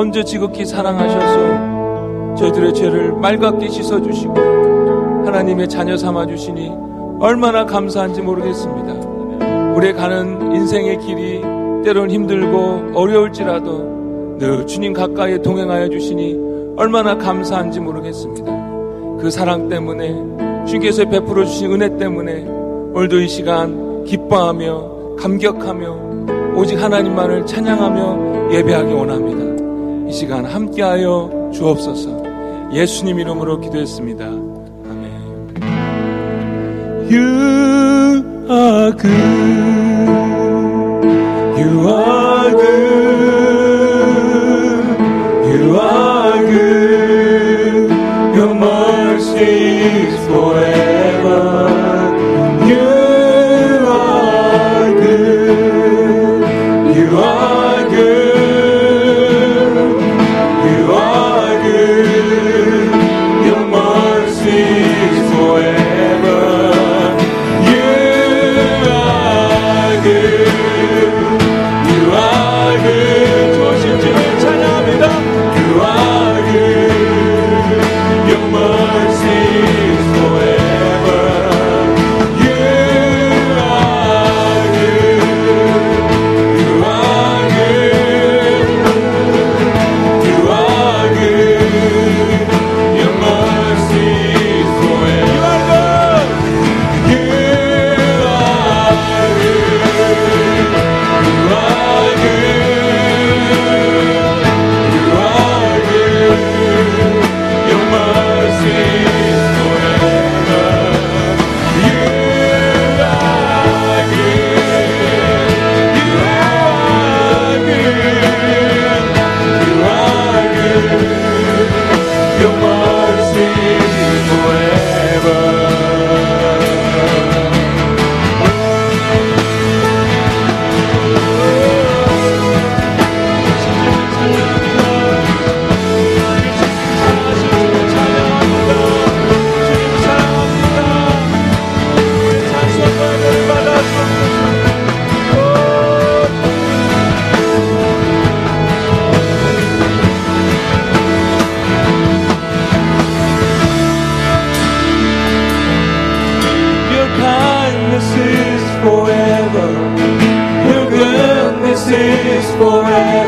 먼저 지극히 사랑하셔서 저희들의 죄를 맑게 씻어주시고 하나님의 자녀 삼아주시니 얼마나 감사한지 모르겠습니다. 우리의 가는 인생의 길이 때론 힘들고 어려울지라도 늘 주님 가까이 동행하여 주시니 얼마나 감사한지 모르겠습니다. 그 사랑 때문에 주님께서 베풀어 주신 은혜 때문에 오늘도 이 시간 기뻐하며 감격하며 오직 하나님만을 찬양하며 예배하기 원합니다. 이 시간 함께하여 주옵소서. 예수님 이름으로 기도했습니다. 아멘. Good. Forever.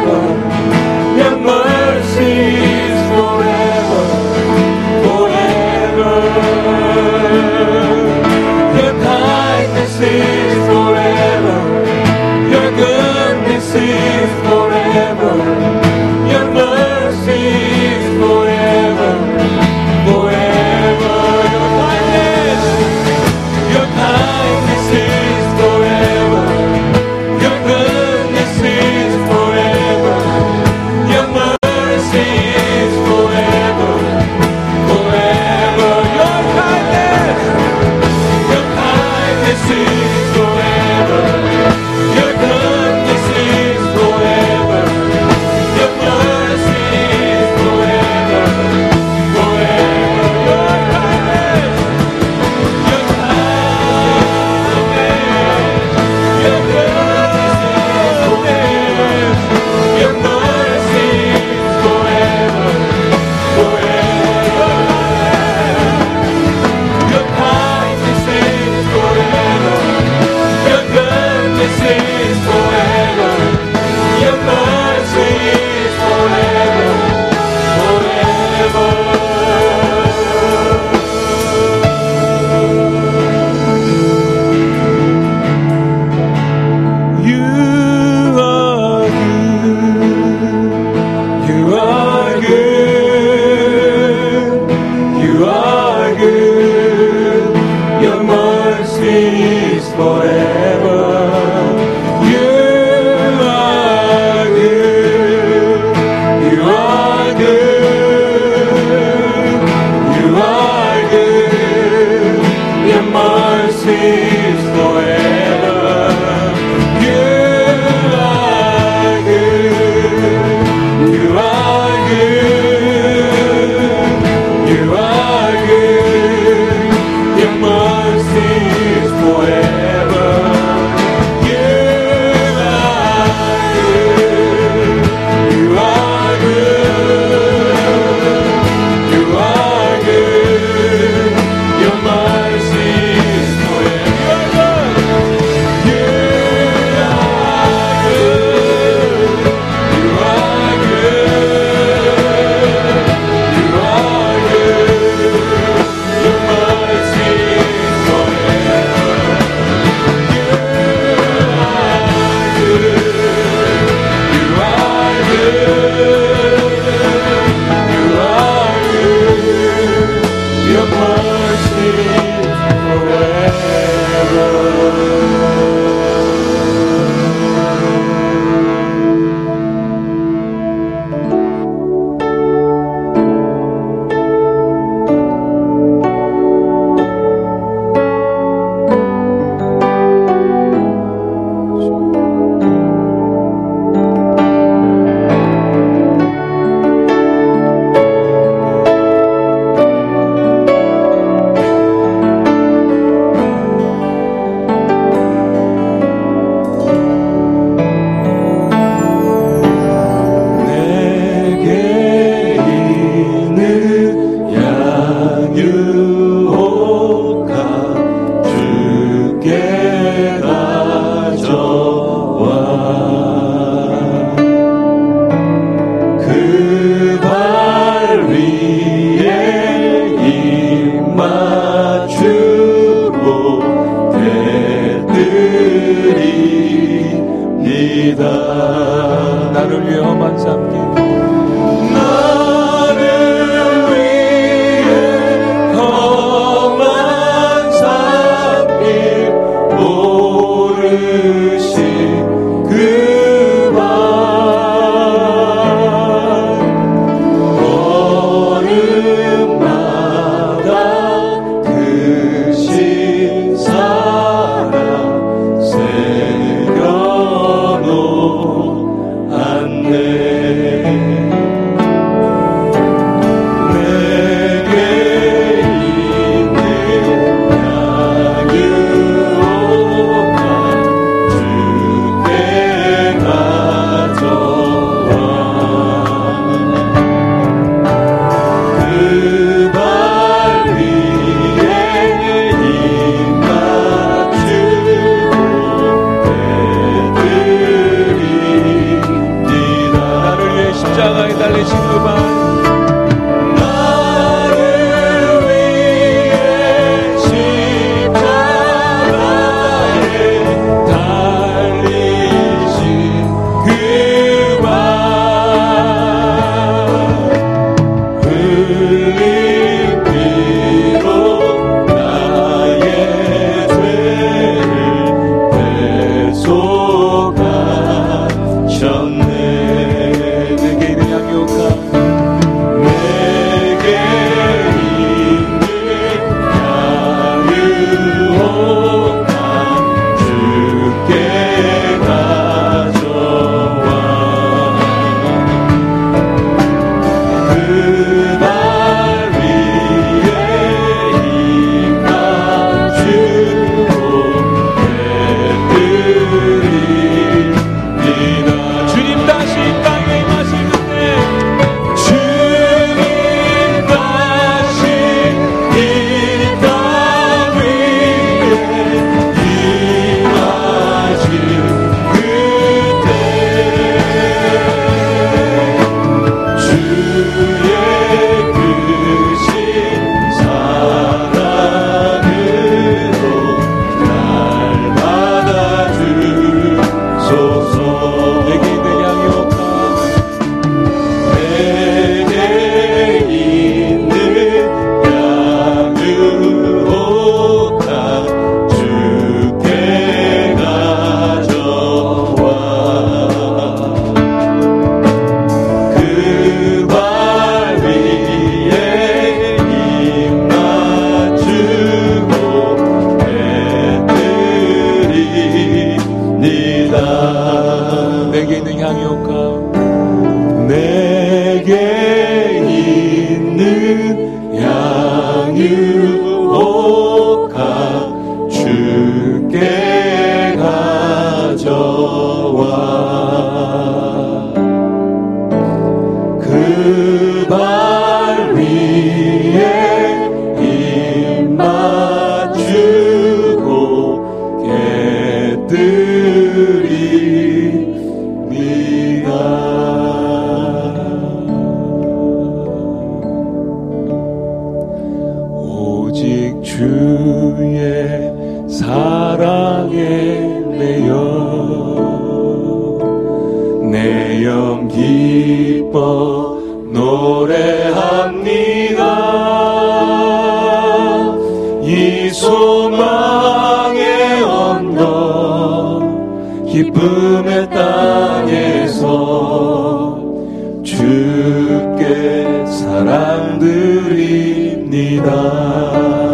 주께 경배드립니다.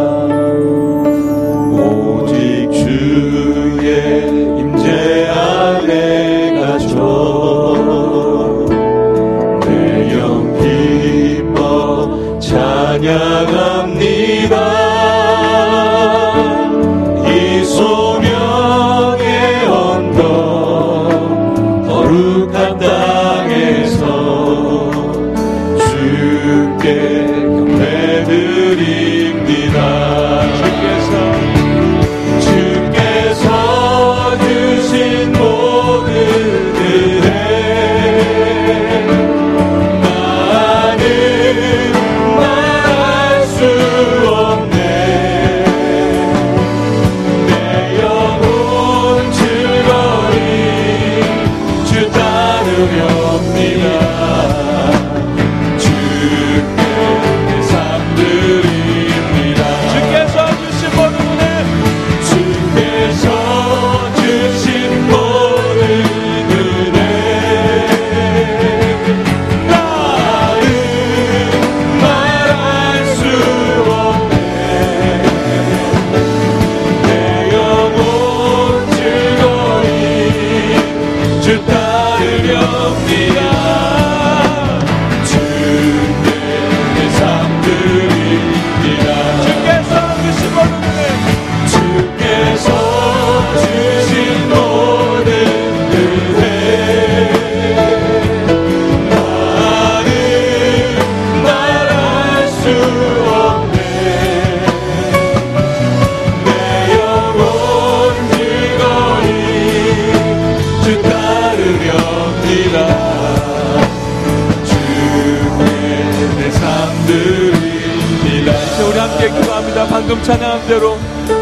찬양한 대로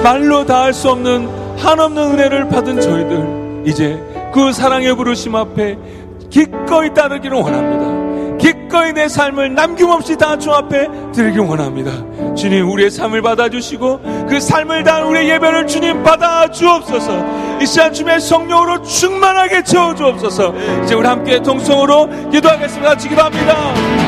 말로 다 할 수 없는 한없는 은혜를 받은 저희들 이제 그 사랑의 부르심 앞에 기꺼이 따르기를 원합니다. 기꺼이 내 삶을 남김없이 다 주 앞에 드리기 원합니다. 주님 우리의 삶을 받아주시고 그 삶을 다한 우리의 예배를 주님 받아 주옵소서. 이 시간 주님의 성령으로 충만하게 채워 주옵소서. 이제 우리 함께 동성으로 기도하겠습니다. 같이 기도합니다.